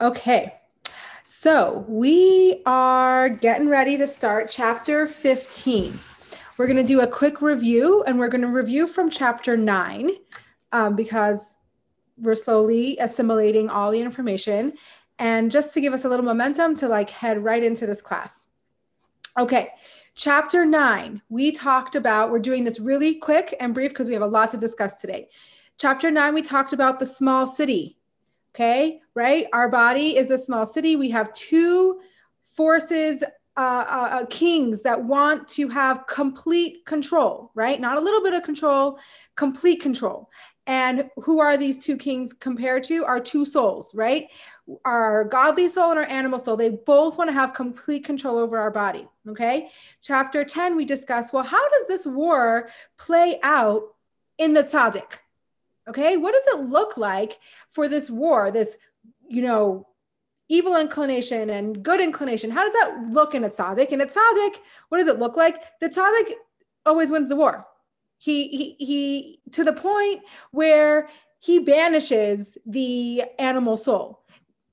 Okay. So we are getting ready to start chapter 15. We're going to do a quick review and we're going to review from chapter 9 um, because we're slowly assimilating all the information and just to give us a little momentum to like head right into this class. Okay. Chapter 9, we talked about, we're doing this really quick and brief because we have a lot to discuss today. Chapter 9, we talked about the small city Okay, right? Our body is a small city. We have two forces, uh, uh, uh, kings that want to have complete control, right? Not a little bit of control, complete control. And who are these two kings compared to? Our two souls, right? Our godly soul and our animal soul. They both want to have complete control over our body. Okay. Chapter 10, we discuss well, how does this war play out in the tzaddik? Okay, what does it look like for this war, this, you know, evil inclination and good inclination? How does that look in a tzaddik? And a tzaddik, what does it look like? The tzaddik always wins the war. He, he, he, to the point where he banishes the animal soul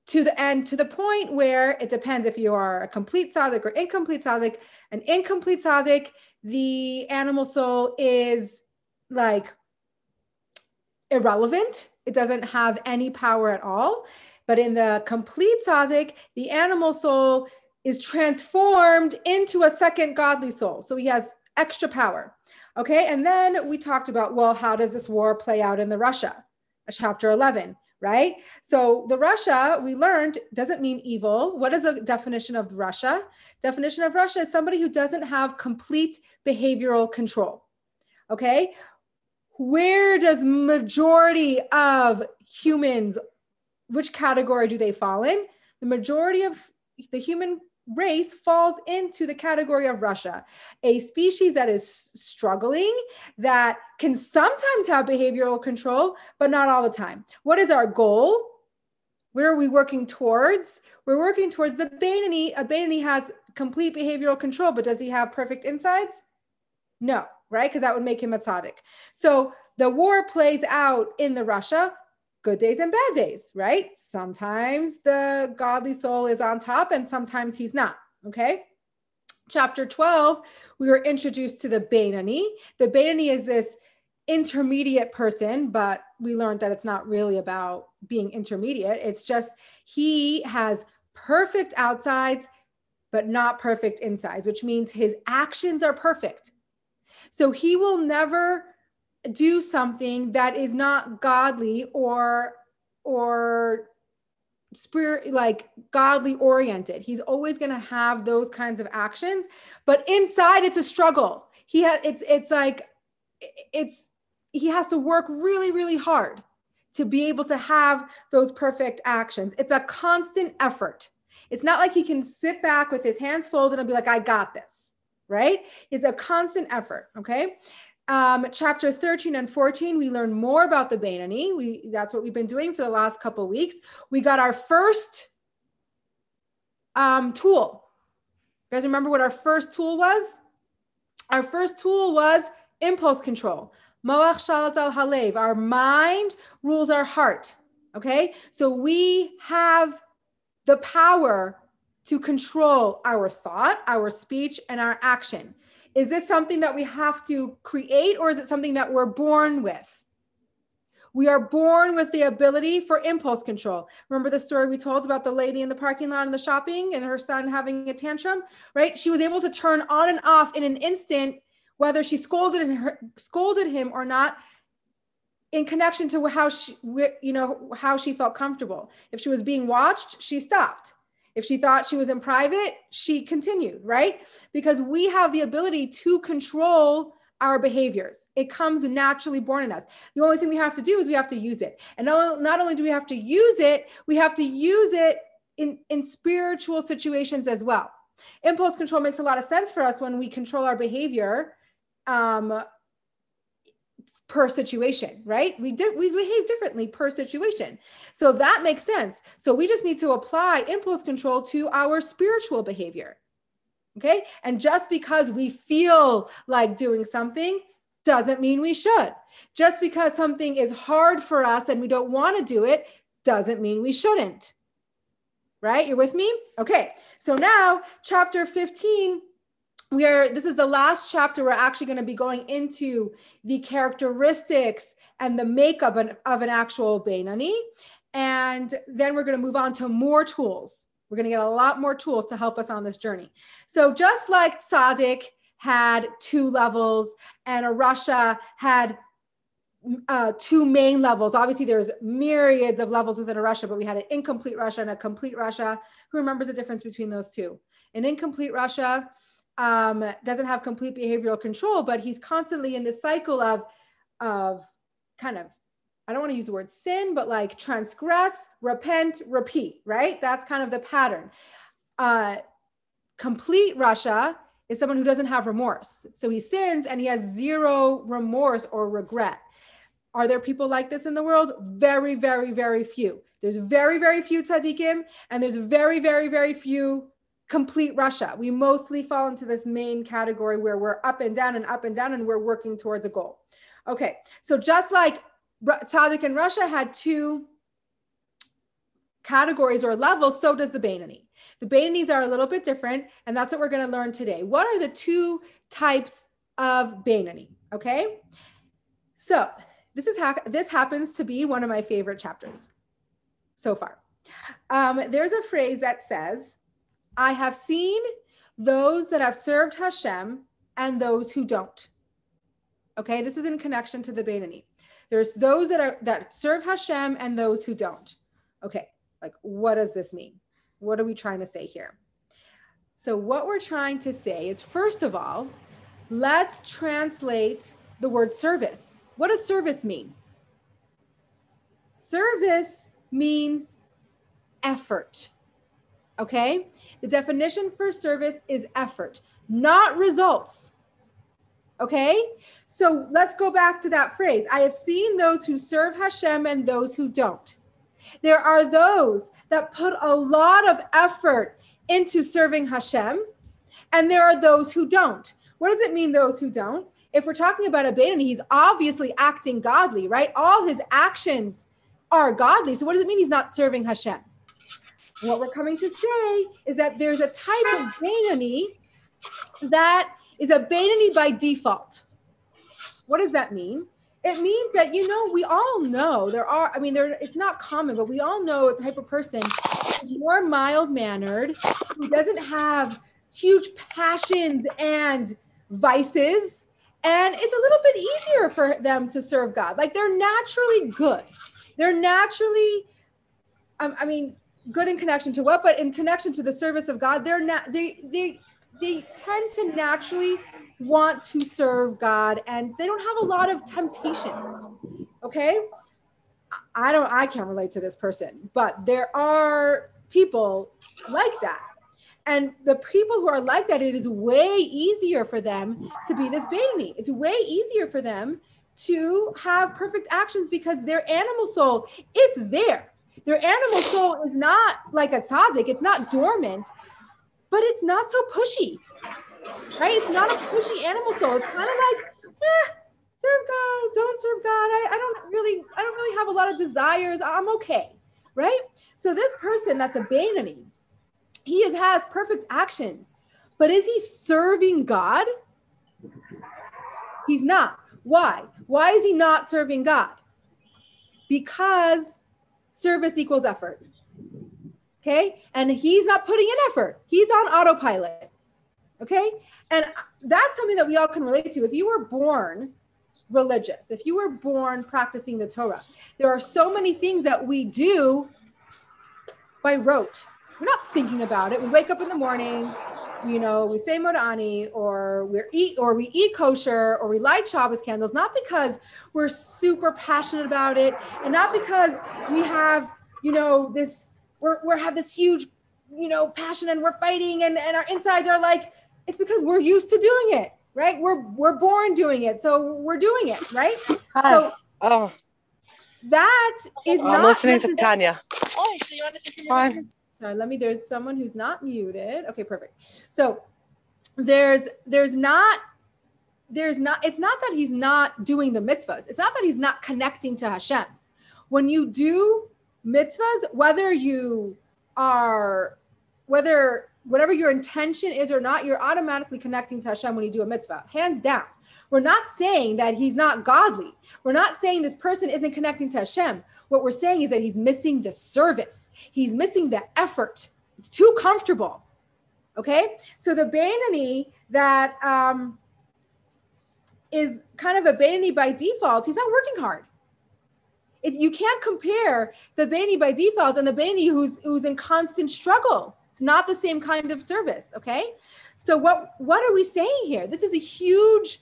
to the end to the point where it depends if you are a complete tzaddik or incomplete tzaddik. An incomplete tzaddik, the animal soul is like irrelevant. It doesn't have any power at all. But in the complete tzaddik, the animal soul is transformed into a second godly soul. So he has extra power. Okay. And then we talked about, well, how does this war play out in the Rasha? Chapter 11, right? So the Rasha we learned doesn't mean evil. What is a definition of Rasha? Definition of Rasha is somebody who doesn't have complete behavioral control. Okay where does majority of humans which category do they fall in? The majority of the human race falls into the category of rasha a species that is struggling that can sometimes have behavioral control but not all the time. What is our goal? Where are we working towards? We're working towards the Beinoni. A Beinoni has complete behavioral control, but does he have perfect insides? No right? Because that would make him a tzaddik. So the war plays out in the Rasha, good days and bad days, right? Sometimes the godly soul is on top and sometimes he's not, okay? Chapter 12, we were introduced to the Beinoni. The Beinoni is this intermediate person, but we learned that it's not really about being intermediate. It's just he has perfect outsides, but not perfect insides, which means his actions are perfect so he will never do something that is not godly or or spirit like godly oriented. He's always going to have those kinds of actions but inside it's a struggle. He has it's it's like it's he has to work really really hard to be able to have those perfect actions. It's a constant effort. It's not like he can sit back with his hands folded and be like i got this right? It's a constant effort, okay? Um, chapter 13 and 14, we learn more about the Beinoni. We that's what we've been doing for the last couple weeks. We got our first um, tool. You guys remember what our first tool was? Our first tool was impulse control. Moach shalit al halev. Our mind rules our heart. Okay, so we have the power to control our thought, our speech, and our action. Is this something that we have to create, or is it something that we're born with? We are born with the ability for impulse control. Remember the story we told about the lady in the parking lot in the shopping and her son having a tantrum, right? She was able to turn on and off in an instant, whether she scolded her, scolded him or not, in connection to how she, you know, how she felt comfortable. If she was being watched, she stopped. If she thought she was in private, she continued, right? Because we have the ability to control our behaviors. It comes naturally born in us. The only thing we have to do is we have to use it. And not only do we have to use it, we have to use it in, in spiritual situations as well. Impulse control makes a lot of sense for us when we control our behavior um, per situation, right? We did we behave differently per situation. So that makes sense. So we just need to apply impulse control to our spiritual behavior. Okay? And just because we feel like doing something doesn't mean we should. Just because something is hard for us and we don't want to do it doesn't mean we shouldn't. right? You're with me? Okay. So now, chapter 15 we are this is the last chapter we're actually going to be going into the characteristics and the makeup of an, actual Beinoni. And then we're going to move on to more tools. We're going to get a lot more tools to help us on this journey. So just like Tzaddik had two levels and a Rasha had uh, two main levels. Obviously, there's myriads of levels within a Rasha, but we had an incomplete Rasha and a complete Rasha. Who remembers the difference between those two? An incomplete Rasha um, doesn't have complete behavioral control, but he's constantly in this cycle of, of kind of, I don't want to use the word sin, but like transgress, repent, repeat, right? That's kind of the pattern. Uh, complete Rasha is someone who doesn't have remorse. So he sins and he has zero remorse or regret. Are there people like this in the world? Very, very, very few. There's very, very few tzaddikim, and there's very, very, very few complete Rasha. We mostly fall into this main category where we're up and down and up and down and we're working towards a goal. Okay, so just like Tzaddik and Rasha had two categories or levels, so does the Beinoni. The Beinonis are a little bit different, and that's what we're going to learn today. What are the two types of Beinoni? Okay, so this is ha- this happens to be one of my favorite chapters so far. Um, there's a phrase that says, I have seen those that have served Hashem and those who don't. Okay, this is in connection to the Beinoni. There's those that are that serve Hashem and those who don't. Okay, like what does this mean? What are we trying to say here? So what we're trying to say is first of all, let's translate the word service. What does service mean? Service means effort. Okay? The definition for service is effort, not results. Okay? So let's go back to that phrase. I have seen those who serve Hashem and those who don't. There are those that put a lot of effort into serving Hashem, and there are those who don't. What does it mean, those who don't? If we're talking about a Beinoni, he's obviously acting godly, right? All his actions are godly. So what does it mean he's not serving Hashem? What we're coming to say is that there's a type of Beinoni that is a Beinoni by default. What does that mean? It means that you know we all know there are. I mean, there it's not common, but we all know a type of person more mild mannered, who doesn't have huge passions and vices, and it's a little bit easier for them to serve God. Like they're naturally good. They're naturally, um, I mean, good in connection to what, but in connection to the service of God, they're not they they they tend to naturally want to serve God and they don't have a lot of temptations. Okay? I don't I can't relate to this person, but there are people like that. And the people who are like that, it is way easier for them to be this Beinoni. It's way easier for them to have perfect actions because their animal soul, it's there. Their animal soul is not like a tzaddik, it's not dormant, but it's not so pushy, right? It's not a pushy animal soul. It's kind of like, eh, serve God, don't serve God. I, I don't really, I don't really have a lot of desires. I'm okay, right? So this person that's a he is, has perfect actions, but is he serving God? He's not. Why? Why is he not serving God? Because service equals effort. Okay. And he's not putting in effort, he's on autopilot. Okay. And that's something that we all can relate to. If you were born religious, if you were born practicing the Torah, there are so many things that we do by rote. We're not thinking about it. We wake up in the morning, you know, we say Modeh Ani or we eat or we eat kosher or we light Shabbos candles, not because we're super passionate about it and not because we have, you know, this we're we have this huge, you know, passion and we're fighting and, and our insides are like, it's because we're used to doing it, right? We're we're born doing it. So we're doing it, right? Hi. So oh that is I'm not listening to Tanya. Oh, so you want to listen Fine. Sorry, let me, there's someone who's not muted. Okay, perfect. So there's, there's not, there's not, it's not that he's not doing the mitzvahs. It's not that he's not connecting to Hashem. When you do mitzvahs, whether you are whether whatever your intention is or not, you're automatically connecting to Hashem when you do a mitzvah, hands down. We're not saying that he's not godly. We're not saying this person isn't connecting to Hashem. What we're saying is that he's missing the service, he's missing the effort. It's too comfortable. Okay. So the Beinoni that um, is kind of a Beinoni by default, he's not working hard. It's, you can't compare the Beinoni by default and the Beinoni who's, who's in constant struggle. It's not the same kind of service. Okay. So what, what are we saying here? This is a huge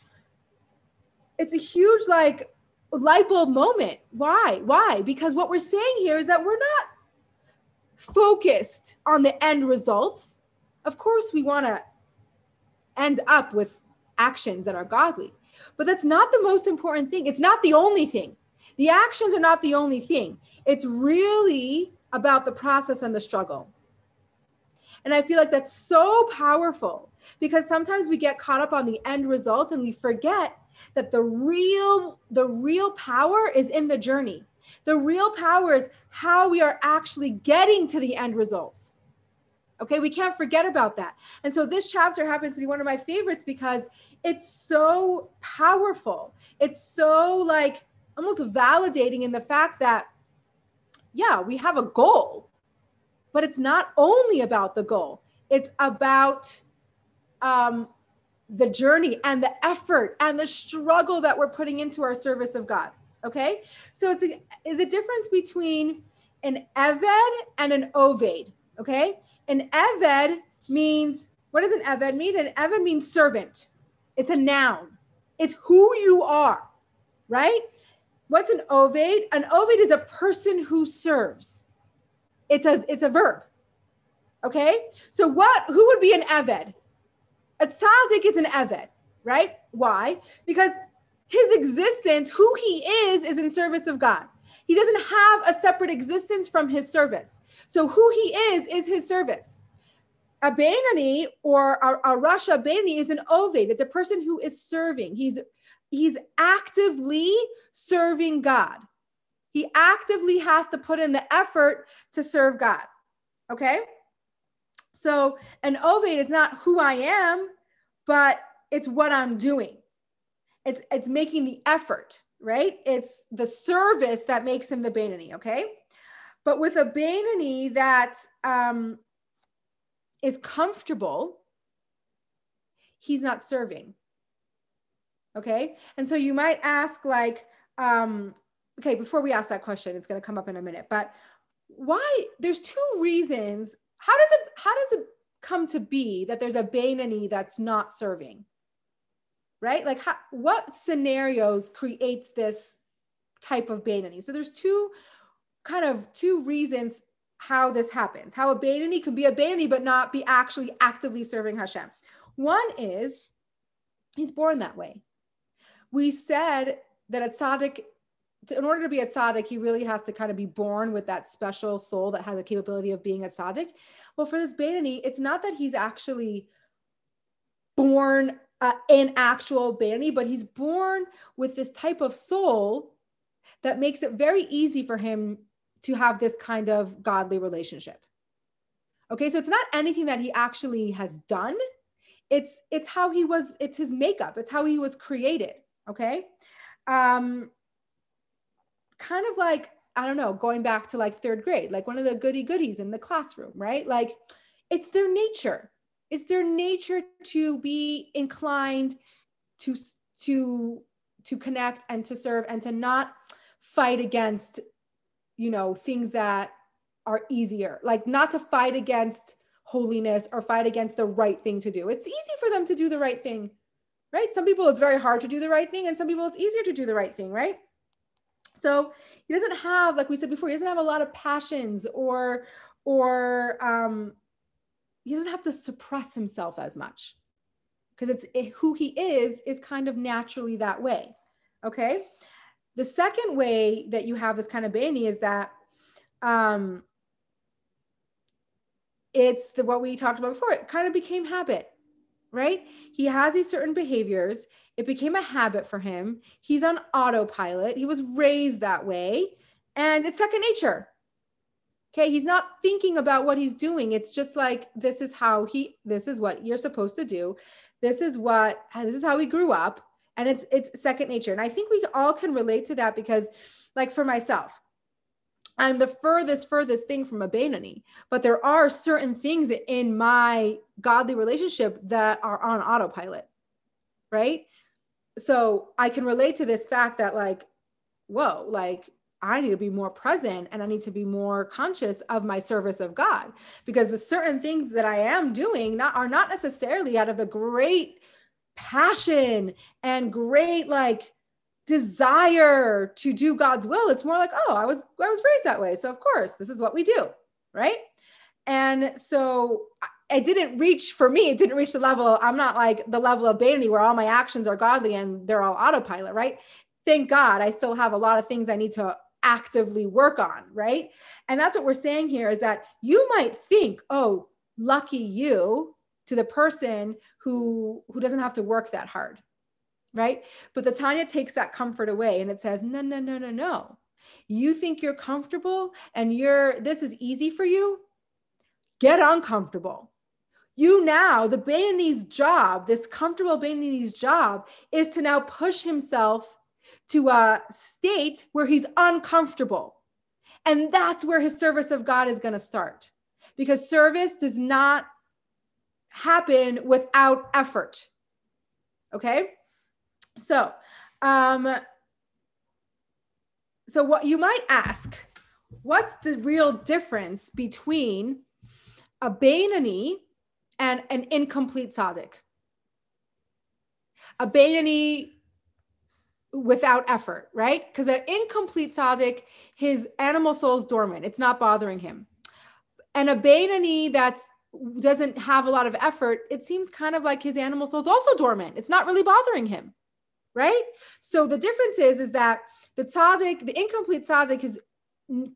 it's a huge like light bulb moment. Why? Why? Because what we're saying here is that we're not focused on the end results. Of course, we want to end up with actions that are godly, but that's not the most important thing. It's not the only thing. The actions are not the only thing. It's really about the process and the struggle. And I feel like that's so powerful because sometimes we get caught up on the end results and we forget that the real the real power is in the journey. The real power is how we are actually getting to the end results. Okay we can't forget about that. And so this chapter happens to be one of my favorites because it's so powerful. It's so like almost validating in the fact that yeah we have a goal but it's not only about the goal. It's about um, the journey and the effort and the struggle that we're putting into our service of God. Okay. So it's a, the difference between an Eved and an Oved. Okay. An Eved means, what does an Eved mean? An Eved means servant. It's a noun. It's who you are, right? What's an Oved? An Oved is a person who serves. It's a, it's a verb. Okay. So what, who would be an Eved? A tzaddik is an Eved, right? Why? Because his existence, who he is, is in service of God. He doesn't have a separate existence from his service. So who he is, is his service. A Beinoni or a, a Rasha Beinoni is an Oved. It's a person who is serving. He's he's actively serving God. He actively has to put in the effort to serve God. Okay? So an Oved is not who I am, but it's what I'm doing. It's it's making the effort, right? It's the service that makes him the Beinoni, okay? But with a Beinoni that um, is comfortable, he's not serving. Okay. And so you might ask, like, um, okay, before we ask that question, it's going to come up in a minute, but why? There's two reasons how does it how does it come to be that there's a Beinoni that's not serving? Right? Like how, what scenarios creates this type of Beinoni? So there's two kind of two reasons how this happens. How a Beinoni can be a Beinoni but not be actually actively serving Hashem. One is he's born that way. We said that a tzaddik in order to be a tzaddik, he really has to kind of be born with that special soul that has the capability of being a tzaddik. Well, for this Beinoni, it's not that he's actually born uh, an actual Beinoni, but he's born with this type of soul that makes it very easy for him to have this kind of godly relationship. Okay, so it's not anything that he actually has done. It's it's how he was. It's his makeup. It's how he was created. Okay. Um, kind of like I don't know, going back to like third grade, like one of the goody goodies in the classroom, right? Like it's their nature. It's their nature to be inclined to to to connect and to serve and to not fight against you know things that are easier like not to fight against holiness or fight against the right thing to do it's easy for them to do the right thing right some people it's very hard to do the right thing and some people it's easier to do the right thing right so he doesn't have, like we said before, he doesn't have a lot of passions or or um, he doesn't have to suppress himself as much because it's it, who he is is kind of naturally that way. Okay. The second way that you have this kind of Beinoni is that um, it's the what we talked about before. It kind of became habit right? He has these certain behaviors. It became a habit for him. He's on autopilot. He was raised that way, and it's second nature. Okay. He's not thinking about what he's doing. It's just like, this is how he, this is what you're supposed to do. This is what, this is how he grew up. And it's, it's second nature. And I think we all can relate to that because, like, for myself, I'm the furthest, furthest thing from a Beinoni, but there are certain things in my godly relationship that are on autopilot, right? So I can relate to this fact that, like, whoa, like I need to be more present and I need to be more conscious of my service of God because the certain things that I am doing not are not necessarily out of the great passion and great like desire to do God's will. It's more like, oh, I was I was raised that way. So of course, this is what we do, right? And so it didn't reach for me, it didn't reach the level. I'm not like the level of vanity where all my actions are godly and they're all autopilot, right? Thank God I still have a lot of things I need to actively work on, right? And that's what we're saying here is that you might think, oh, lucky you to the person who who doesn't have to work that hard. Right? But the Tanya takes that comfort away and it says, no, no, no, no, no. You think you're comfortable and you're this is easy for you? Get uncomfortable. You now, the Beinoni's job, this comfortable Beinoni's job is to now push himself to a state where he's uncomfortable. And that's where his service of God is going to start because service does not happen without effort. Okay? So, um so what you might ask, what's the real difference between a Beinoni and an incomplete tzaddik? A Beinoni without effort, right? Because an incomplete tzaddik, his animal soul is dormant. It's not bothering him. And a Beinoni that's doesn't have a lot of effort, it seems kind of like his animal soul is also dormant. It's not really bothering him, right? So the difference is, is that the tzaddik, the incomplete tzaddik has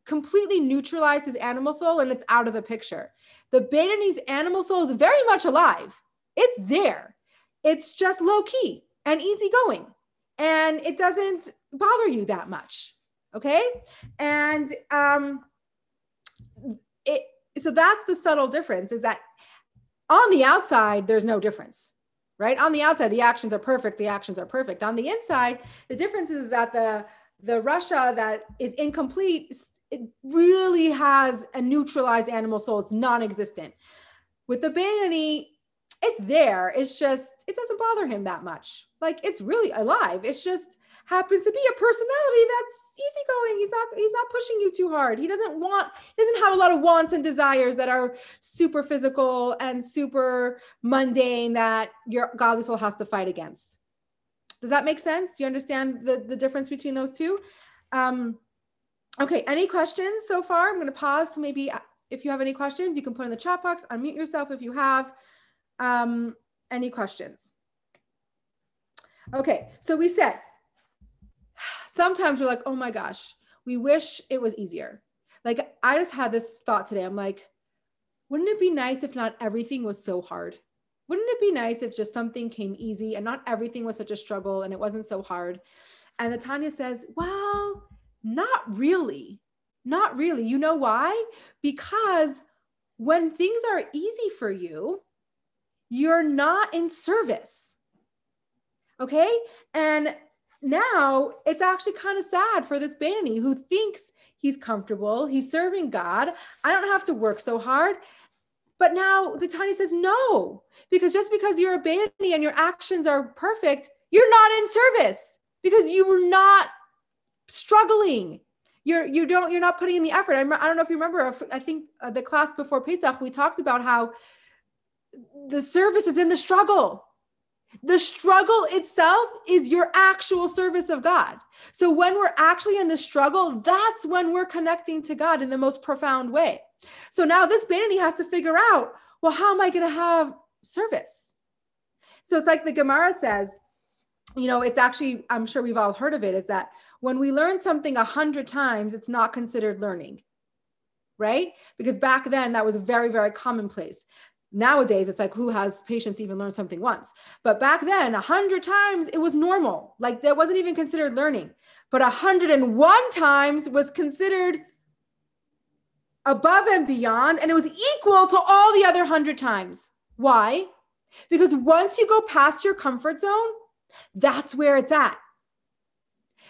completely neutralized his animal soul and it's out of the picture. The Beinoni's animal soul is very much alive. It's there. It's just low key and easygoing and it doesn't bother you that much. Okay. And um, it, so that's the subtle difference is that on the outside, there's no difference, right? On the outside, the actions are perfect. The actions are perfect. On the inside, the difference is that the, the Rasha that is incomplete, it really has a neutralized animal soul. It's non-existent. With the Beinoni, it's there. It's just, it doesn't bother him that much. Like it's really alive. It's just happens to be a personality that's easygoing. He's not, he's not pushing you too hard. He doesn't want, doesn't have a lot of wants and desires that are super physical and super mundane that your godly soul has to fight against. Does that make sense? Do you understand the, the difference between those two? Um, okay, any questions so far? I'm going to pause to maybe uh, if you have any questions, you can put in the chat box, unmute yourself if you have. Um, any questions? Okay, so we said sometimes we're like, oh my gosh, we wish it was easier. Like I just had this thought today. I'm like, wouldn't it be nice if not everything was so hard? Wouldn't it be nice if just something came easy and not everything was such a struggle and it wasn't so hard? And the Tanya says, well, not really. Not really. You know why? Because when things are easy for you, you're not in service. Okay. And now it's actually kind of sad for this Beinoni who thinks he's comfortable, he's serving God. I don't have to work so hard. But now the Tanya says no, because just because you're a Beinoni and your actions are perfect, you're not in service because you were not struggling. You're you don't you're not putting in the effort. I, I don't know if you remember. I think uh, the class before Pesach we talked about how the service is in the struggle. The struggle itself is your actual service of God. So when we're actually in the struggle, that's when we're connecting to God in the most profound way. So now this Beinoni has to figure out, well, how am I going to have service? So it's like the Gemara says, you know, it's actually, I'm sure we've all heard of it, is that when we learn something a hundred times, it's not considered learning right? Because back then that was very, very commonplace nowadays it's like who has patience even learn something once but back then a hundred times it was normal like that wasn't even considered learning but a hundred and one times was considered above and beyond, and it was equal to all the other 100 times. Why? Because once you go past your comfort zone, that's where it's at.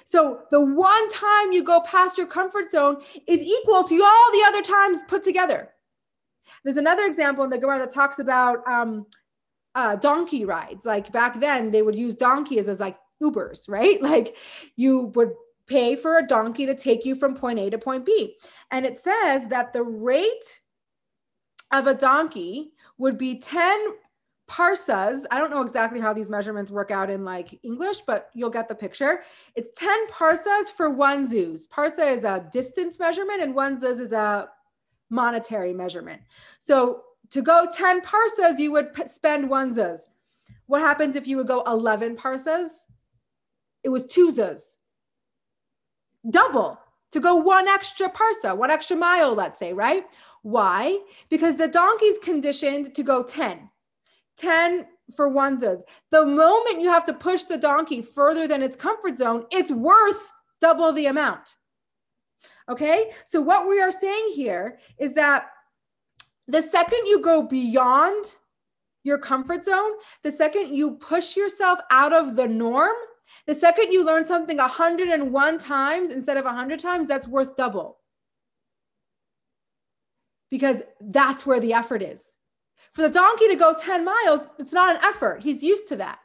So the one time you go past your comfort zone is equal to all the other times put together. There's another example in the Gemara that talks about um, uh, donkey rides. Like back then, they would use donkeys as like Ubers, right? Like you would pay for a donkey to take you from point A to point B. And it says that the rate of a donkey would be 10 parsas. I don't know exactly how these measurements work out in like English, but you'll get the picture. It's 10 parsas for one zuz. Parsa is a distance measurement and one zuz is a monetary measurement. So to go 10 parsas, you would p- spend one zuz. What happens if you would go 11 parsas? It was two zuz. Double to go one extra parsa, one extra mile, let's say, right? Why? Because the donkey's conditioned to go 10. 10 for one zuz. The moment you have to push the donkey further than its comfort zone, it's worth double the amount. Okay. So, what we are saying here is that the second you go beyond your comfort zone, the second you push yourself out of the norm, the second you learn something 101 times instead of 100 times, that's worth double. Because that's where the effort is. For the donkey to go 10 miles, it's not an effort. He's used to that.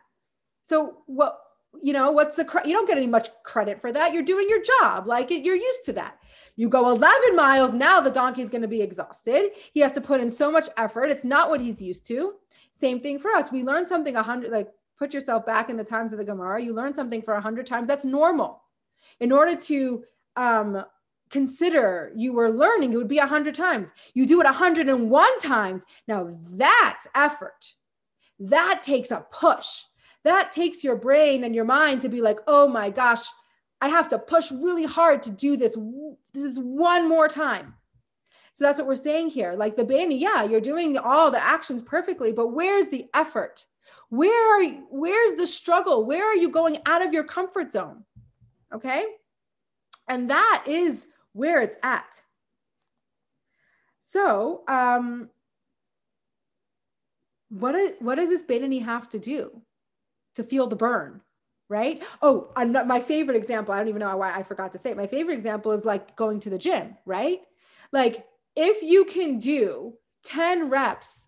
So what you know, what's the you don't get any much credit for that. You're doing your job. Like it, you're used to that. You go 11 miles, now the donkey's going to be exhausted. He has to put in so much effort. It's not what he's used to. Same thing for us. We learn something 100 like put yourself back in the times of the Gemara. You learn something for 100 times. That's normal. In order to um, consider you were learning, it would be 100 times. You do it 101 times. Now that's effort. That takes a push. That takes your brain and your mind to be like, oh my gosh, I have to push really hard to do this. This is one more time. So that's what we're saying here. Like the Bani, yeah, you're doing all the actions perfectly, but where's the effort? Where are you, where's the struggle? Where are you going out of your comfort zone? Okay? And that is where it's at. So, um, what, is, what does this Beinoni have to do to feel the burn? Right? Oh, not, my favorite example, I don't even know why I forgot to say it. My favorite example is like going to the gym, right? Like, if you can do 10 reps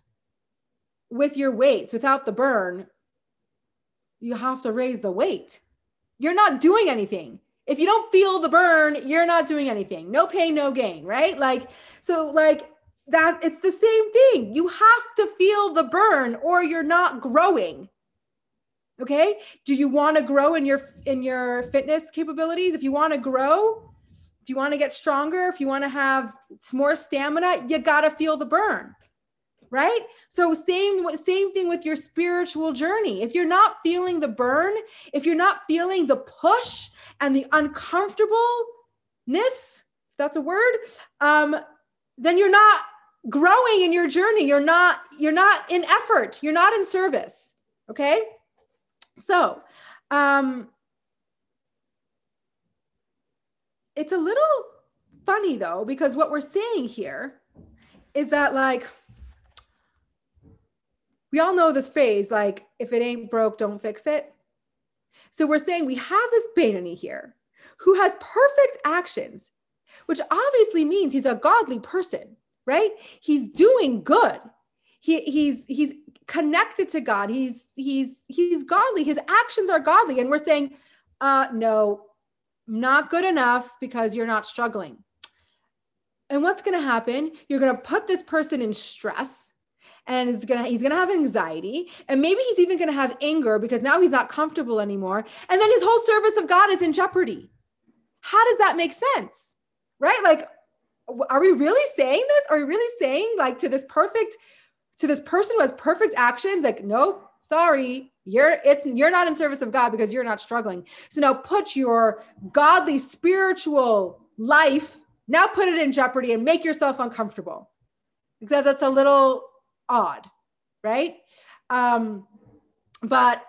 with your weights without the burn, you have to raise the weight. You're not doing anything. If you don't feel the burn, you're not doing anything. No pain, no gain, right? Like, so, like, that it's the same thing. You have to feel the burn or you're not growing. Okay? Do you want to grow in your in your fitness capabilities? If you want to grow, if you want to get stronger, if you want to have more stamina, you got to feel the burn right? So same same thing with your spiritual journey. If you're not feeling the burn if you're not feeling the push and the uncomfortableness that's a word um, then you're not growing in your journey. You're not you're not in effort. You're not in service okay so um it's a little funny though because what we're saying here is that like we all know this phrase like if it ain't broke don't fix it. So we're saying we have this Beinoni here who has perfect actions which obviously means he's a godly person right? He's doing good. He, he's he's connected to god. He's he's he's godly. His actions are godly. And we're saying uh no not good enough because you're not struggling. And what's going to happen? You're going to put this person in stress and he's gonna he's gonna have anxiety and maybe he's even gonna have anger because now he's not comfortable anymore. And then his whole service of god is in jeopardy. How does that make sense? Right? Like are we really saying this? Are we really saying like to this perfect to this person who has perfect actions like nope sorry you're it's you're not in service of god because you're not struggling so now put your godly spiritual life now put it in jeopardy and make yourself uncomfortable because that's a little odd, right? Um, but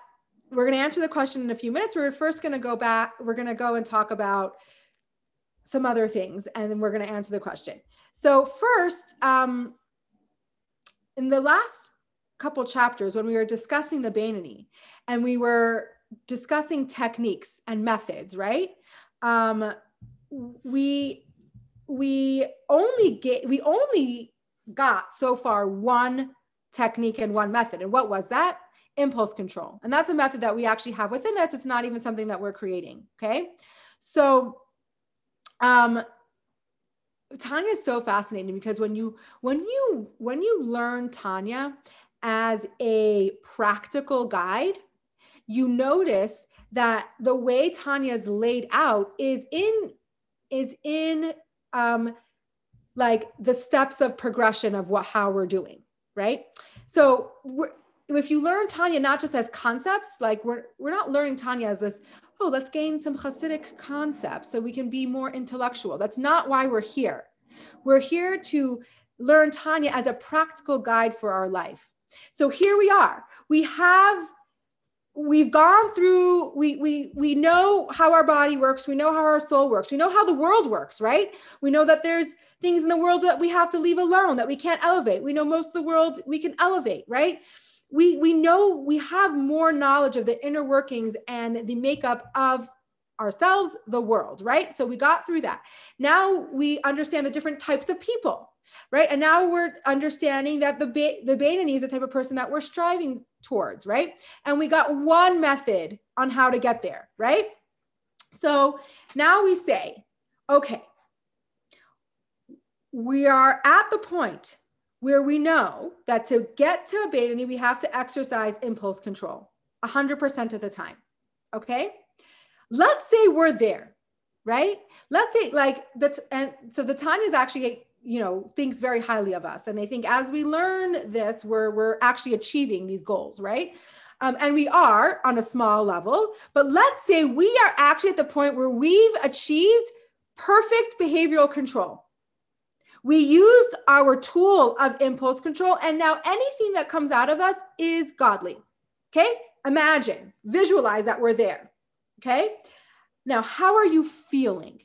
we're going to answer the question in a few minutes. We're first going to go back. We're going to go and talk about some other things, and then we're going to answer the question. So, first, um, in the last couple chapters, when we were discussing the Beinoni and we were discussing techniques and methods, right? Um, we we only get we only got so far one technique and one method. And what was that? Impulse control. And that's a method that we actually have within us. It's not even something that we're creating. Okay. So um Tanya is so fascinating because when you when you when you learn Tanya as a practical guide, you notice that the way Tanya is laid out is in is in um, like the steps of progression of what how we're doing, right? So if you learn Tanya not just as concepts, like we're we're not learning Tanya as this, oh, let's gain some Hasidic concepts so we can be more intellectual. That's not why we're here. We're here to learn Tanya as a practical guide for our life. So here we are. We have we've gone through we we we know how our body works we know how our soul works we know how the world works right we know that there's things in the world that we have to leave alone that we can't elevate we know most of the world we can elevate right we we know we have more knowledge of the inner workings and the makeup of ourselves the world right so we got through that now we understand the different types of people right and now we're understanding that the ba- the Beinoni is the type of person that we're striving towards, right? And we got one method on how to get there, right? So now we say, okay, we are at the point where we know that to get to a Beinoni, we have to exercise impulse control 100% of the time. Okay. Let's say we're there, right? Let's say like that. And so the Tanya is actually you know thinks very highly of us and they think as we learn this we're we're actually achieving these goals right um, and we are on a small level but let's say we are actually at the point where we've achieved perfect behavioral control we used our tool of impulse control and now anything that comes out of us is godly. Okay? Imagine visualize that we're there. Okay? Now how are you feeling?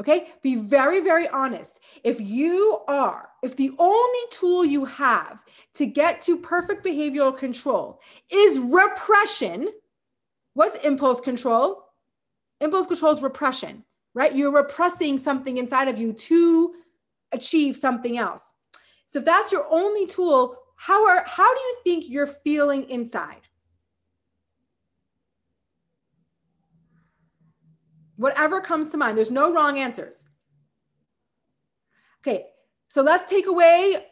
Okay, be very, very honest. If you are, if the only tool you have to get to perfect behavioral control is repression, what's impulse control? Impulse control is repression, right? You're repressing something inside of you to achieve something else. So if that's your only tool, how are how do you think you're feeling inside? whatever comes to mind. There's no wrong answers. Okay, so let's take away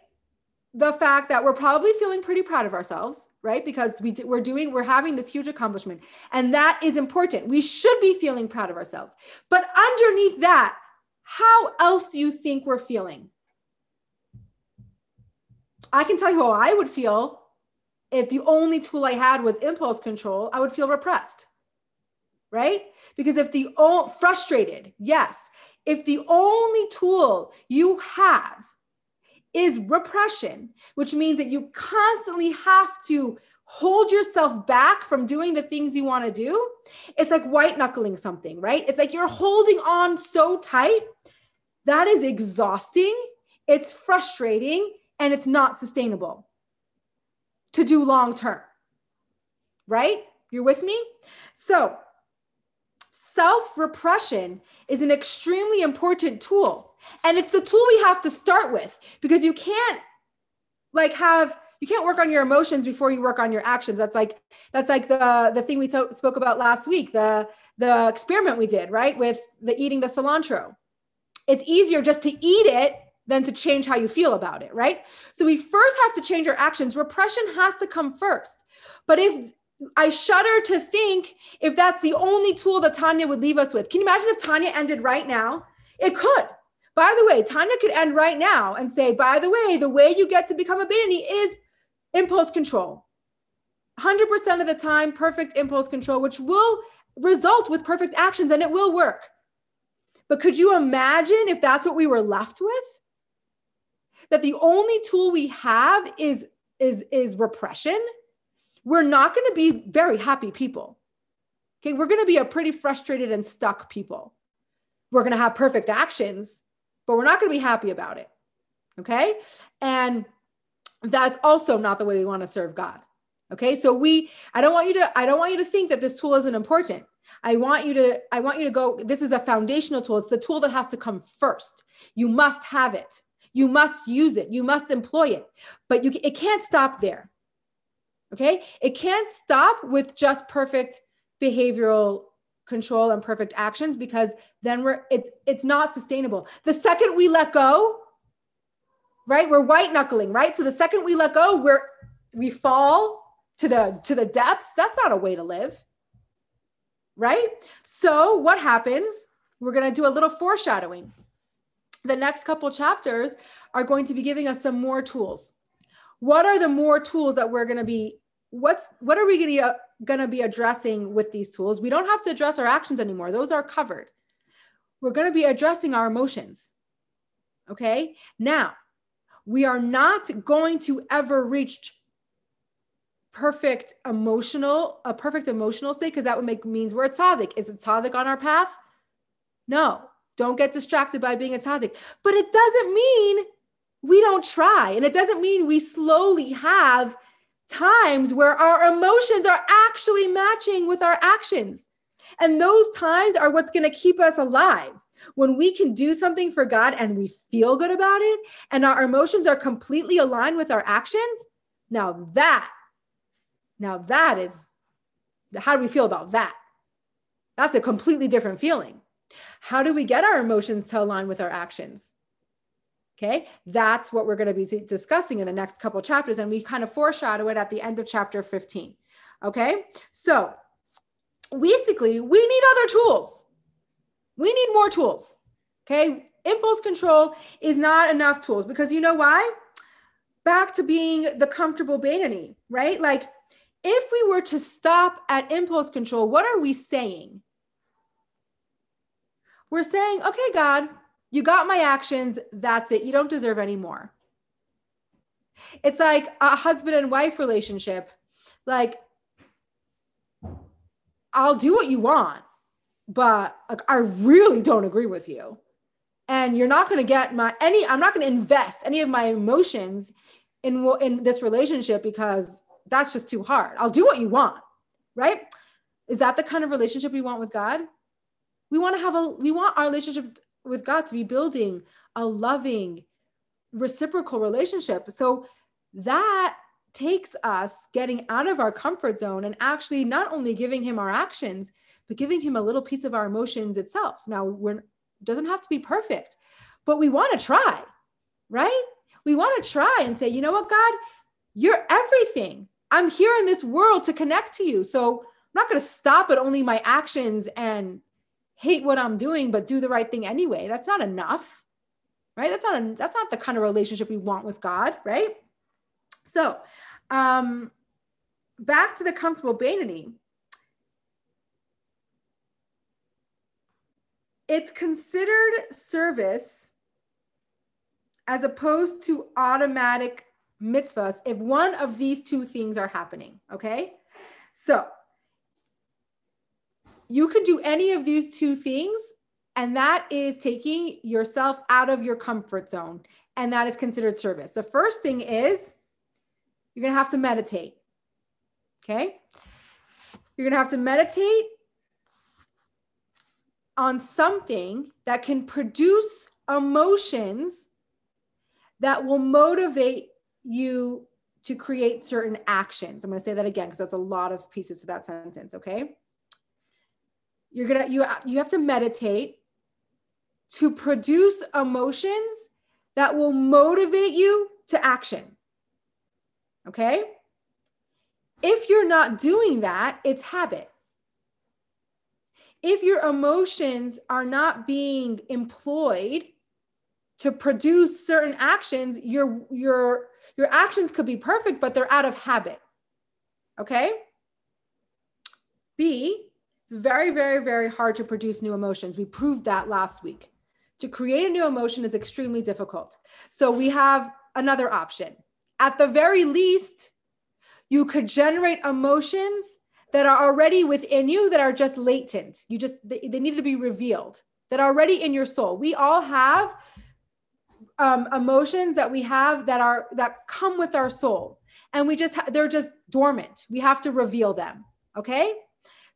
the fact that we're probably feeling pretty proud of ourselves, right? Because we, we're doing, we're having this huge accomplishment. And that is important. We should be feeling proud of ourselves. But underneath that, how else do you think we're feeling? I can tell you how I would feel if the only tool I had was impulse control, I would feel repressed right? Because if the o- frustrated, yes, if the only tool you have is repression, which means that you constantly have to hold yourself back from doing the things you want to do, it's like white knuckling something, right? It's like you're holding on so tight. That is exhausting, it's frustrating, and it's not sustainable to do long term, right? You're with me? So, self repression is an extremely important tool. And it's the tool we have to start with because you can't like have you can't work on your emotions before you work on your actions. That's like that's like the the thing we to- spoke about last week the the experiment we did right with the eating the cilantro. It's easier just to eat it than to change how you feel about it right? So we first have to change our actions. Repression has to come first. But if I shudder to think if that's the only tool that Tanya would leave us with. Can you imagine if Tanya ended right now? It could. By the way, Tanya could end right now and say, by the way, the way you get to become a Beinoni is impulse control. 100% of the time, perfect impulse control, which will result with perfect actions and it will work. But could you imagine if that's what we were left with? That the only tool we have is, is, is repression? We're not going to be very happy people. Okay, we're going to be a pretty frustrated and stuck people. we're going to have perfect actions, but we're not going to be happy about it. Okay. And that's also not the way we want to serve God. Okay. So we, I don't want you to, I don't want you to think that this tool isn't important. I want you to, I want you to go, this is a foundational tool. It's the tool that has to come first. You must have it. You must use it. You must employ it. But you, it can't stop there. Okay. It can't stop with just perfect behavioral control and perfect actions because then we're it's it's not sustainable. The second we let go, right? We're white knuckling, right? So the second we let go, we're we fall to the to the depths. That's not a way to live. Right? So what happens? We're going to do a little foreshadowing. The next couple chapters are going to be giving us some more tools. What are the more tools that we're going to be what's what are we going to going to be addressing with these tools? We don't have to address our actions anymore. Those are covered. We're going to be addressing our emotions. Okay? Now, we are not going to ever reach perfect emotional a perfect emotional state because that would make means we're a tzaddik. Is a tzaddik on our path? No. Don't get distracted by being a tzaddik. But it doesn't mean we don't try, and it doesn't mean we slowly have times where our emotions are actually matching with our actions. And those times are what's going to keep us alive. When we can do something for God and we feel good about it, and our emotions are completely aligned with our actions, now that, now that is, how do we feel about that? That's a completely different feeling. How do we get our emotions to align with our actions? Okay, that's what we're going to be discussing in the next couple chapters, and we kind of foreshadow it at the end of chapter 15. Okay, so basically, we need other tools. We need more tools. Okay, impulse control is not enough tools because you know why? Back to being the comfortable Beinoni, right? Like, if we were to stop at impulse control, what are we saying? We're saying, okay, God, you got my actions. That's it. You don't deserve any more. It's like a husband and wife relationship. Like, I'll do what you want, but like, I really don't agree with you. And you're not going to get my any, I'm not going to invest any of my emotions in, in this relationship because that's just too hard. I'll do what you want. Right. Is that the kind of relationship we want with God? We want to have a, we want our relationship with God to be building a loving, reciprocal relationship. So that takes us getting out of our comfort zone and actually not only giving him our actions, but giving him a little piece of our emotions itself. Now, we're doesn't have to be perfect, but we want to try, right? We want to try and say, you know what, God, you're everything. I'm here in this world to connect to you. So I'm not going to stop at only my actions and hate what I'm doing, but do the right thing anyway. That's not enough, right? That's not a, that's not the kind of relationship we want with God, right? So, um, back to the comfortable Beinoni. It's considered service as opposed to automatic mitzvahs if one of these two things are happening. Okay. So you can do any of these two things, and that is taking yourself out of your comfort zone, and that is considered service. The first thing is you're going to have to meditate. Okay? You're going to have to meditate on something that can produce emotions that will motivate you to create certain actions. I'm going to say that again because that's a lot of pieces to that sentence, okay? You're gonna you you have to meditate to produce emotions that will motivate you to action. Okay? If you're not doing that, it's habit. If your emotions are not being employed to produce certain actions, your your your actions could be perfect, but they're out of habit. Okay? B, it's very, very, very hard to produce new emotions. We proved that last week. To create a new emotion is extremely difficult. So we have another option. At the very least, you could generate emotions that are already within you that are just latent. You just, they, they need to be revealed. that are already in your soul. We all have um, emotions that we have that are that come with our soul, and we just they're just dormant. We have to reveal them. Okay,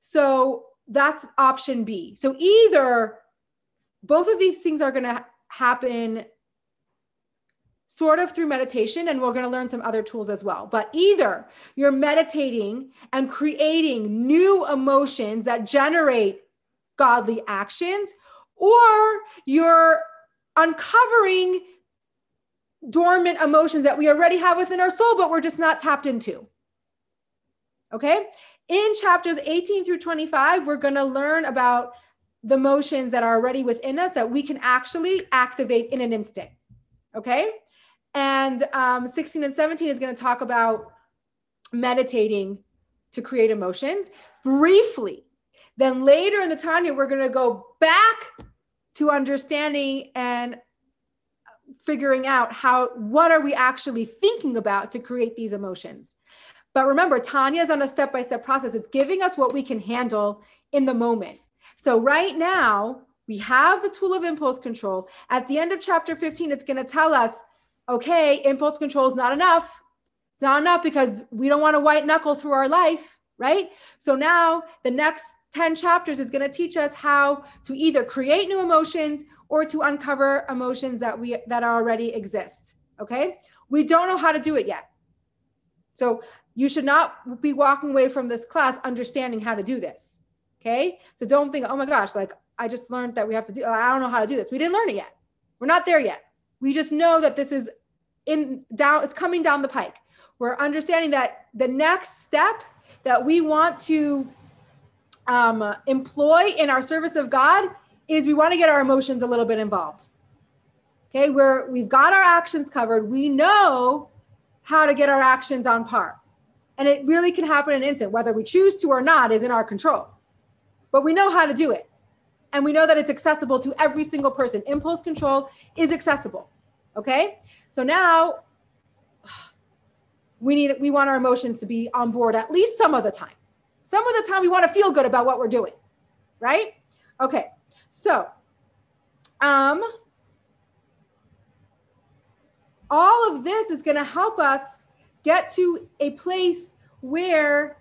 so that's option B. So either both of these things are going to happen sort of through meditation, and we're going to learn some other tools as well. But either you're meditating and creating new emotions that generate godly actions, or you're uncovering dormant emotions that we already have within our soul, but we're just not tapped into. Okay. In chapters 18 through 25, we're going to learn about the motions that are already within us that we can actually activate in an instant. Okay. And um, 16 and 17 is going to talk about meditating to create emotions briefly. Then later in the Tanya, we're going to go back to understanding and figuring out how what are we actually thinking about to create these emotions. But remember, Tanya is on a step by step process. It's giving us what we can handle in the moment. So, right now, we have the tool of impulse control. At the end of chapter 15, it's going to tell us okay, impulse control is not enough. It's not enough because we don't want to white knuckle through our life, right? So now the next 10 chapters is going to teach us how to either create new emotions or to uncover emotions that we that already exist, okay? We don't know how to do it yet. So you should not be walking away from this class understanding how to do this. Okay? So don't think, "Oh my gosh, like I just learned that we have to do I don't know how to do this." We didn't learn it yet. We're not there yet. We just know that this is in down it's coming down the pike we're understanding that the next step that we want to um, employ in our service of god is we want to get our emotions a little bit involved okay we're we've got our actions covered we know how to get our actions on par and it really can happen in an instant whether we choose to or not is in our control but we know how to do it and we know that it's accessible to every single person impulse control is accessible okay so now we need we want our emotions to be on board at least some of the time. Some of the time we want to feel good about what we're doing. Right? Okay. So, um all of this is going to help us get to a place where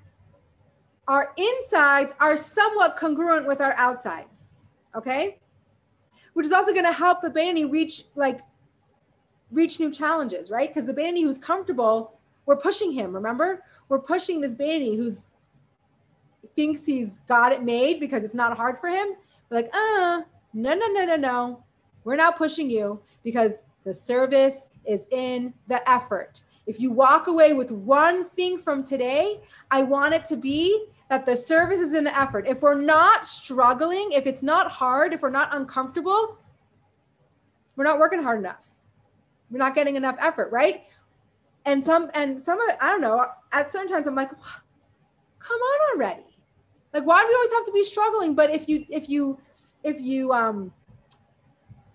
our insides are somewhat congruent with our outsides. Okay? Which is also going to help the Beinoni reach like reach new challenges, right? Because the Beinoni who's comfortable, we're pushing him. Remember, we're pushing this Beinoni who's thinks he's got it made because it's not hard for him. We're like, uh, no, no, no, no, no. We're not pushing you because the service is in the effort. If you walk away with one thing from today, I want it to be that the service is in the effort. If we're not struggling, if it's not hard, if we're not uncomfortable, we're not working hard enough we're not getting enough effort, right? And some and some of I don't know, at certain times I'm like, come on already. Like why do we always have to be struggling? But if you if you if you um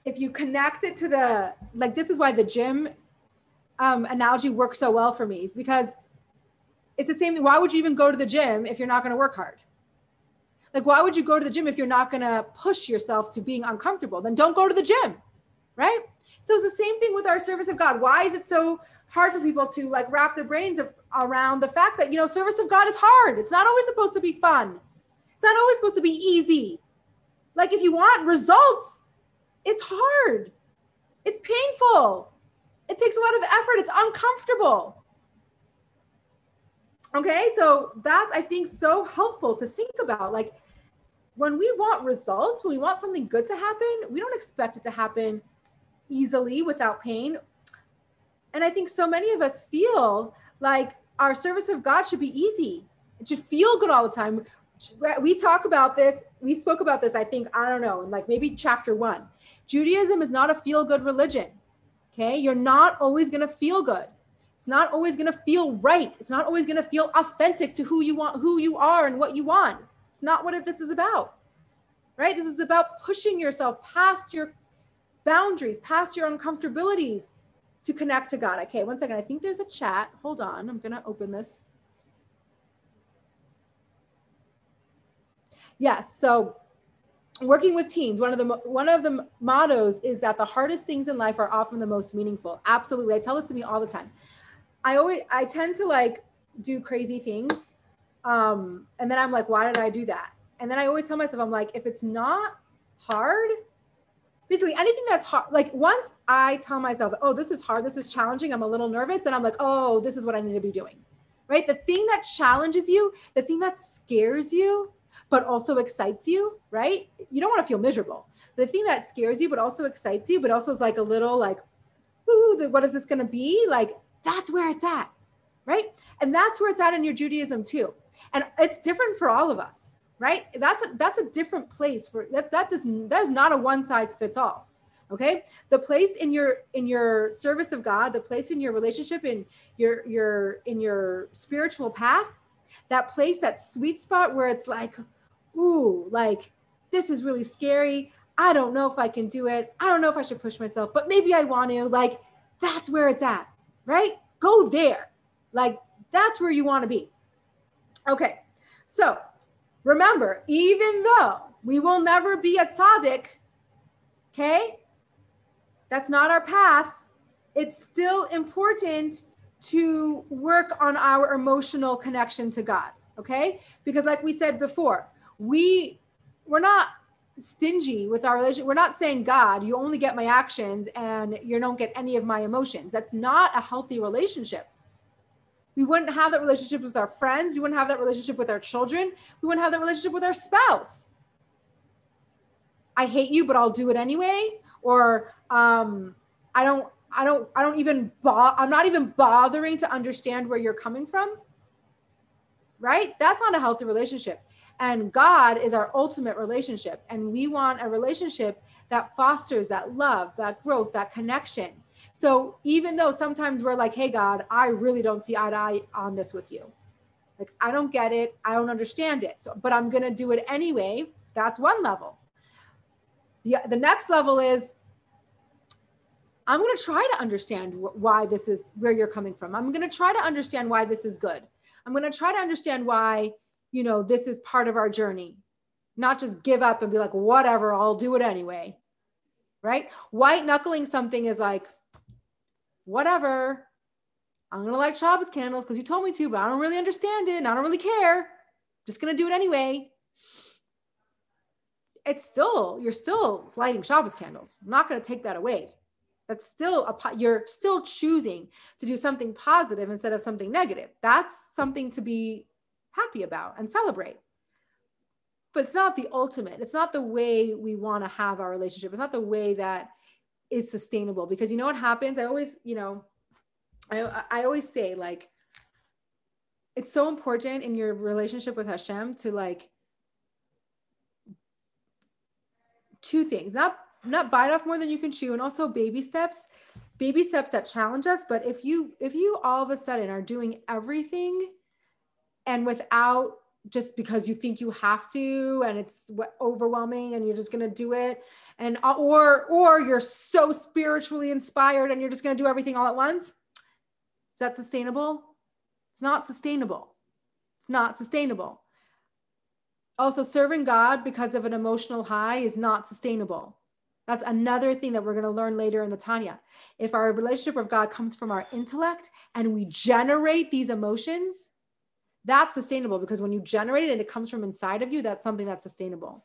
if you connect it to the like this is why the gym um analogy works so well for me is because it's the same thing. why would you even go to the gym if you're not going to work hard like why would you go to the gym if you're not going to push yourself to being uncomfortable then don't go to the gym right so it's the same thing with our service of God. Why is it so hard for people to like wrap their brains around the fact that, you know, service of God is hard. It's not always supposed to be fun. It's not always supposed to be easy. Like if you want results, it's hard. It's painful. It takes a lot of effort. It's uncomfortable. Okay, so that's I think so helpful to think about. Like when we want results, when we want something good to happen, we don't expect it to happen easily without pain. And I think so many of us feel like our service of God should be easy. It should feel good all the time. We talk about this. We spoke about this, I think, I don't know, like maybe chapter one. Judaism is not a feel good religion. Okay. You're not always going to feel good. It's not always going to feel right. It's not always going to feel authentic to who you want, who you are and what you want. It's not what this is about. Right. This is about pushing yourself past your boundaries, past your uncomfortabilities to connect to God. Okay, one second. I think there's a chat. Hold on. I'm going to open this. Yes. So working with teens one of the one of the mottos is that the hardest things in life are often the most meaningful. Absolutely. I tell this to me all the time. I always i tend to like do crazy things um and then i'm like why did i do that? And then i always tell myself i'm like if it's not hard basically anything that's hard like once i tell myself oh this is hard this is challenging i'm a little nervous then i'm like oh this is what i need to be doing right? The thing that challenges you the thing that scares you but also excites you, right? You don't want to feel miserable. The thing that scares you, but also excites you, but also is like a little like, ooh, what is this going to be? Like, that's where it's at, right? And that's where it's at in your Judaism too. And it's different for all of us, right? That's a, that's a different place for that. That does that is not a one size fits all. Okay, the place in your in your service of God, the place in your relationship, in your your in your spiritual path, that place, that sweet spot where it's like, ooh, like this is really scary. I don't know if I can do it. I don't know if I should push myself, but maybe I want to. Like, that's where it's at, right? Go there. Like, that's where you want to be. Okay. So remember, even though we will never be a tzaddik, okay, that's not our path, it's still important to work on our emotional connection to God. Okay. Because, like we said before, we we're not stingy with our relationship. We're not saying, God, you only get my actions and you don't get any of my emotions. That's not a healthy relationship. We wouldn't have that relationship with our friends. We wouldn't have that relationship with our children. We wouldn't have that relationship with our spouse. I hate you, but I'll do it anyway. Or um, I don't, I don't, I don't even, bo- I'm not even bothering to understand where you're coming from. Right? That's not a healthy relationship. And God is our ultimate relationship. And we want a relationship that fosters that love, that growth, that connection. So even though sometimes we're like, hey, God, I really don't see eye to eye on this with you. Like, I don't get it. I don't understand it. So, but I'm going to do it anyway. That's one level. The, the next level is I'm going to try to understand why this is where you're coming from. I'm going to try to understand why this is good. I'm going to try to understand why you know, this is part of our journey, not just give up and be like, whatever, I'll do it anyway. Right? White knuckling something is like, whatever, I'm going to light Shabbos candles because you told me to, but I don't really understand it and I don't really care. Just going to do it anyway. It's still, you're still lighting Shabbos candles. I'm not going to take that away. That's still a, you're still choosing to do something positive instead of something negative. That's something to be happy about and celebrate. But it's not the ultimate. It's not the way we want to have our relationship. It's not the way that is sustainable because you know what happens? I always, you know, I, I always say like, it's so important in your relationship with Hashem to like two things, not not bite off more than you can chew. And also baby steps baby steps that challenge us. But if you if you all of a sudden are doing everything and without just because you think you have to and it's overwhelming and you're just going to do it and or or you're so spiritually inspired and you're just going to do everything all at once is that sustainable? It's not sustainable. It's not sustainable. Also serving god because of an emotional high is not sustainable that's another thing that we're going to learn later in the Tanya. If our relationship with God comes from our intellect and we generate these emotions, that's sustainable because when you generate it and it comes from inside of you, that's something that's sustainable.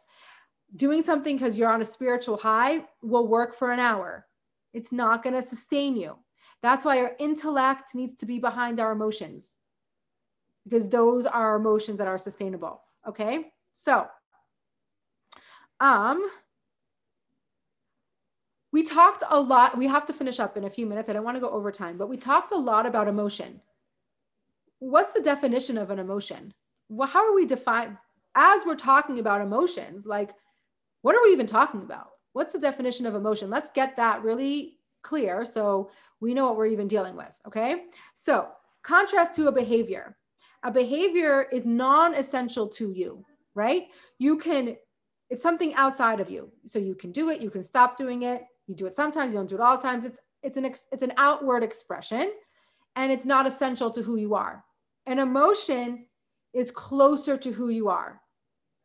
Doing something because you're on a spiritual high will work for an hour. It's not going to sustain you. That's why our intellect needs to be behind our emotions because those are emotions that are sustainable. Okay. So, um, we talked a lot. We have to finish up in a few minutes. I don't want to go over time, but we talked a lot about emotion what's the definition of an emotion? Well, how are we define as we're talking about emotions? Like, what are we even talking about? What's the definition of emotion? Let's get that really clear so we know what we're even dealing with. Okay. So, contrast to a behavior. A behavior is non essential to you, right? You can, it's something outside of you. So you can do it, you can stop doing it. You do it sometimes, you don't do it all the times. It's, it's an, ex, it's an outward expression and it's not essential to who you are. An emotion is closer to who you are.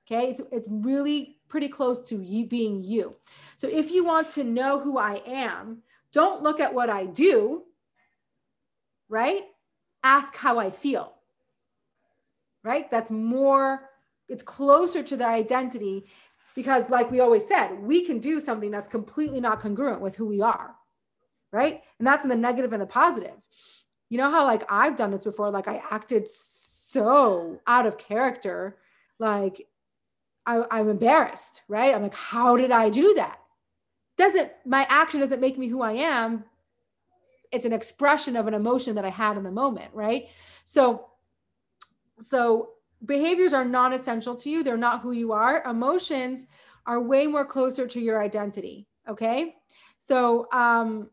Okay. It's, it's really pretty close to you being you. So if you want to know who I am, don't look at what I do, right? Ask how I feel, right? That's more, it's closer to the identity because, like we always said, we can do something that's completely not congruent with who we are, right? And that's in the negative and the positive. You know how, like, I've done this before, like, I acted so out of character, like, I, I'm embarrassed, right? I'm like, how did I do that? Doesn't my action doesn't make me who I am. It's an expression of an emotion that I had in the moment, right? So, so behaviors are non-essential to you. They're not who you are. Emotions are way more closer to your identity. Okay. So um,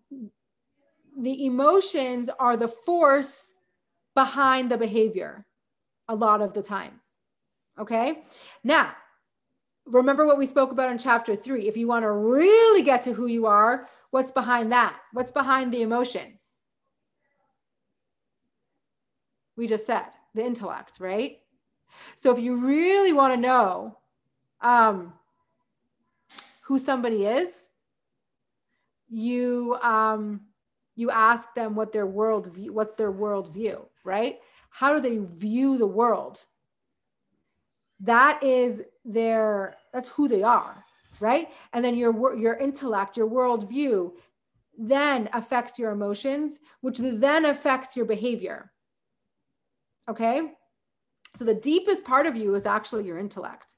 the emotions are the force behind the behavior a lot of the time. Okay. Now, remember what we spoke about in chapter three. If you want to really get to who you are, what's behind that? What's behind the emotion? We just said the intellect, right? So if you really want to know um, who somebody is, you um, you ask them what their world view, what's their world view, right? How do they view the world? That is their that's who they are, right? And then your your intellect, your world view, then affects your emotions, which then affects your behavior. Okay. So the deepest part of you is actually your intellect.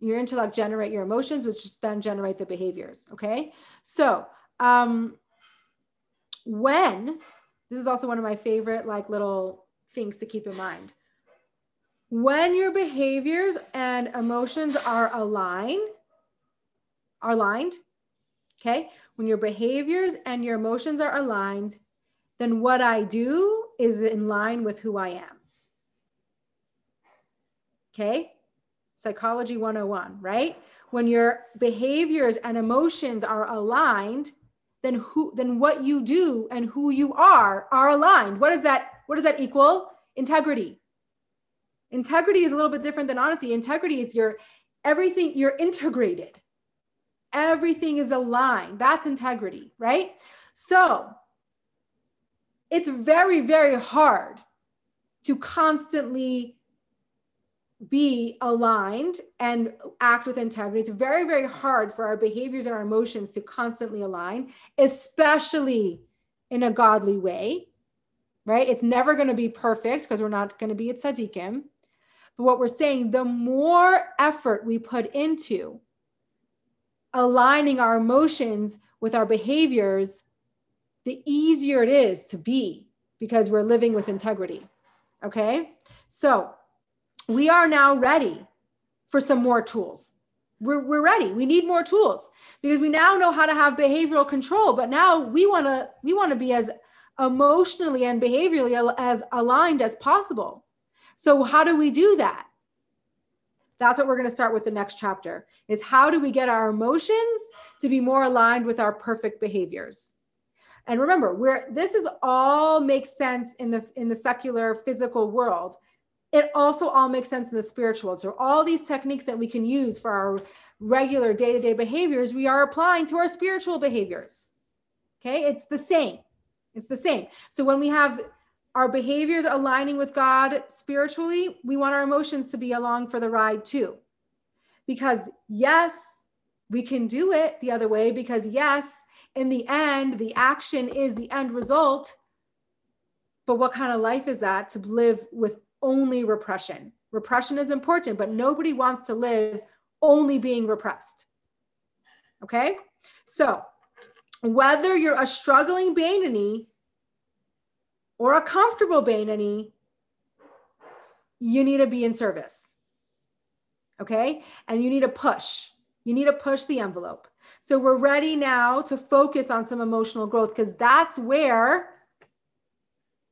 Your intellect generate your emotions, which then generate the behaviors. Okay. So um, when this is also one of my favorite like little things to keep in mind. When your behaviors and emotions are aligned, are aligned, okay? When your behaviors and your emotions are aligned, then what I do is in line with who I am. Okay. Psychology 101, right? When your behaviors and emotions are aligned, then who then what you do and who you are are aligned. What is that? What does that equal? Integrity. Integrity is a little bit different than honesty. Integrity is your everything, you're integrated. Everything is aligned. That's integrity, right? So it's very, very hard to constantly be aligned and act with integrity. It's very, very hard for our behaviors and our emotions to constantly align, especially in a godly way, right? It's never going to be perfect because we're not going to be at tzaddikim. But what we're saying, the more effort we put into aligning our emotions with our behaviors, the easier it is to be because we're living with integrity. Okay. So, we are now ready for some more tools. We're, we're ready. We need more tools because we now know how to have behavioral control, but now we want to we want to be as emotionally and behaviorally as aligned as possible. So how do we do that? That's what we're going to start with the next chapter is how do we get our emotions to be more aligned with our perfect behaviors? And remember, where this is all makes sense in the in the secular physical world it also all makes sense in the spiritual. So all these techniques that we can use for our regular day-to-day behaviors, we are applying to our spiritual behaviors. Okay, it's the same. It's the same. So when we have our behaviors aligning with God spiritually, we want our emotions to be along for the ride too. Because yes, we can do it the other way because yes, in the end, the action is the end result. But what kind of life is that to live with only repression. Repression is important, but nobody wants to live only being repressed. Okay? So, whether you're a struggling Beinoni or a comfortable Beinoni, you need to be in service. Okay? And you need to push. You need to push the envelope. So we're ready now to focus on some emotional growth because that's where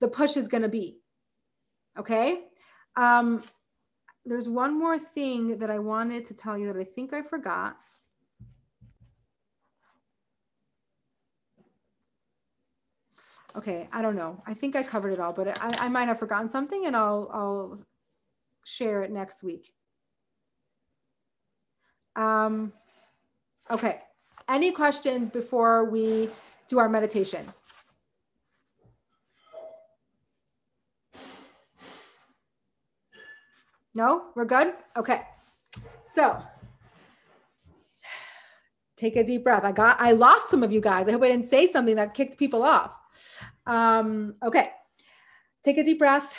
the push is going to be. Okay. Um, there's one more thing that I wanted to tell you that I think I forgot. Okay, I don't know. I think I covered it all, but I, I might have forgotten something and I'll, I'll share it next week. Um, okay. Any questions before we do our meditation? No, we're good? Okay. So take a deep breath. I got, I lost some of you guys. I hope I didn't say something that kicked people off. Um, okay. Take a deep breath.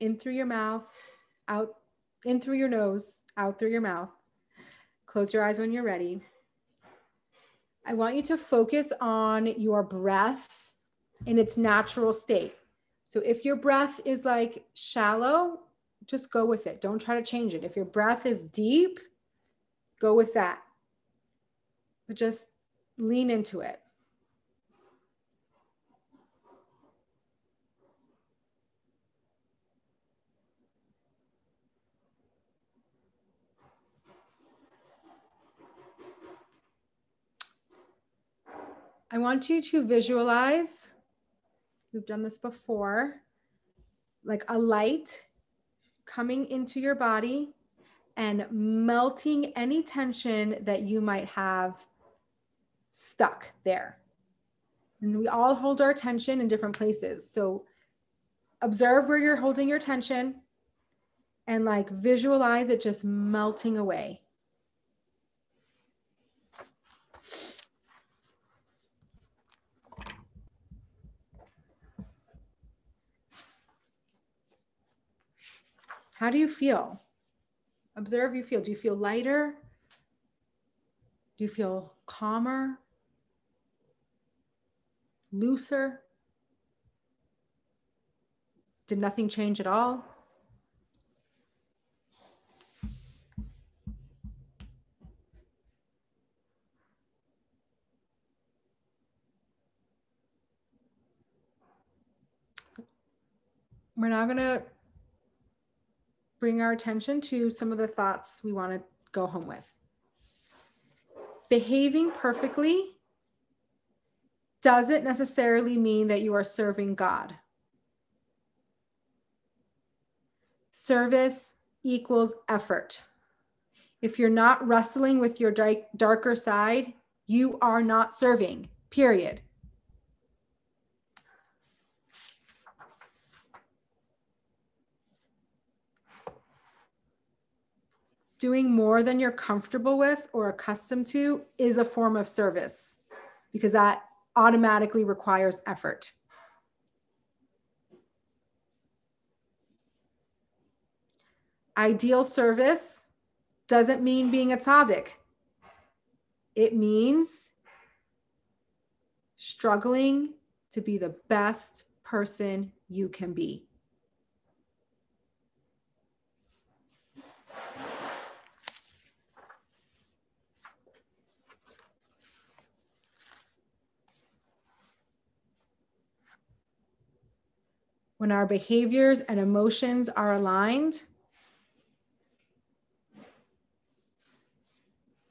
In through your mouth, out, in through your nose, out through your mouth. Close your eyes when you're ready. I want you to focus on your breath in its natural state. So if your breath is like shallow, just go with it. Don't try to change it. If your breath is deep, go with that. But just lean into it. I want you to visualize, we've done this before, like a light coming into your body and melting any tension that you might have stuck there. And we all hold our tension in different places. So observe where you're holding your tension and like visualize it just melting away. How do you feel? Observe you feel. Do you feel lighter? Do you feel calmer? Looser? Did nothing change at all? We're now going to bring our attention to some of the thoughts we want to go home with. Behaving perfectly doesn't necessarily mean that you are serving God. Service equals effort. If you're not wrestling with your darker side, you are not serving, period. Doing more than you're comfortable with or accustomed to is a form of service because that automatically requires effort. Ideal service doesn't mean being a tzaddik. It means struggling to be the best person you can be. When our behaviors and emotions are aligned,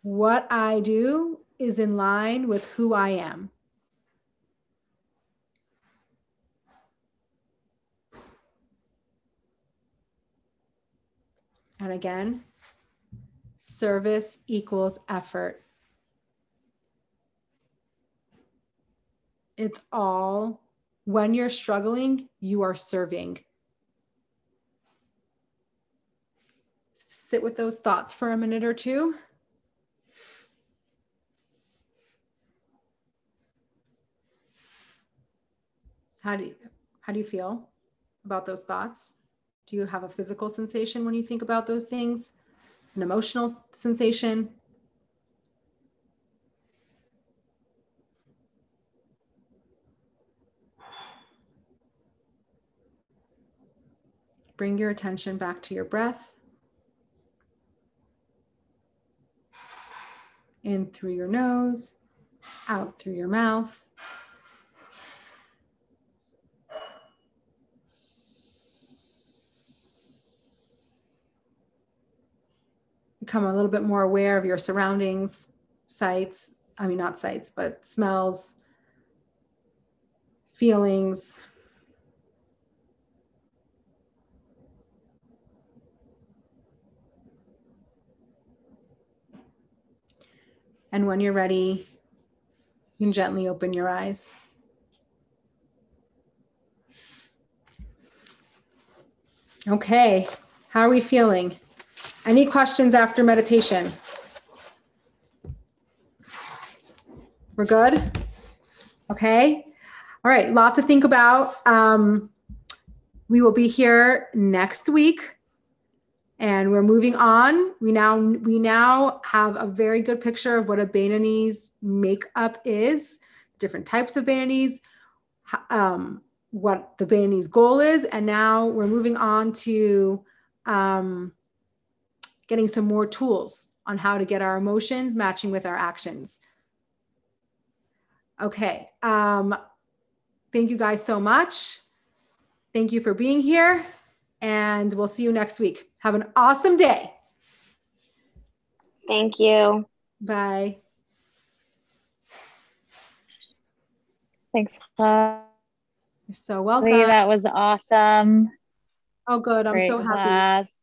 what I do is in line with who I am. And again, service equals effort. It's all when you're struggling, you are serving. Sit with those thoughts for a minute or two. How do you, how do you feel about those thoughts? Do you have a physical sensation when you think about those things? An emotional sensation? Bring your attention back to your breath. In through your nose, out through your mouth. Become a little bit more aware of your surroundings, sights, I mean, not sights, but smells, feelings, And when you're ready, you can gently open your eyes. Okay, how are we feeling? Any questions after meditation? We're good? Okay. All right, lots to think about. Um, we will be here next week and we're moving on. We now we now have a very good picture of what a Beinoni's makeup is, different types of Beinonis, um, what the Beinoni's goal is, and now we're moving on to um, getting some more tools on how to get our emotions matching with our actions. Okay. Um, thank you guys so much. Thank you for being here, and we'll see you next week. Have an awesome day. Thank you. Bye. Thanks, Chloe. You're so welcome. That was awesome. Oh, good. I'm Great so happy. class.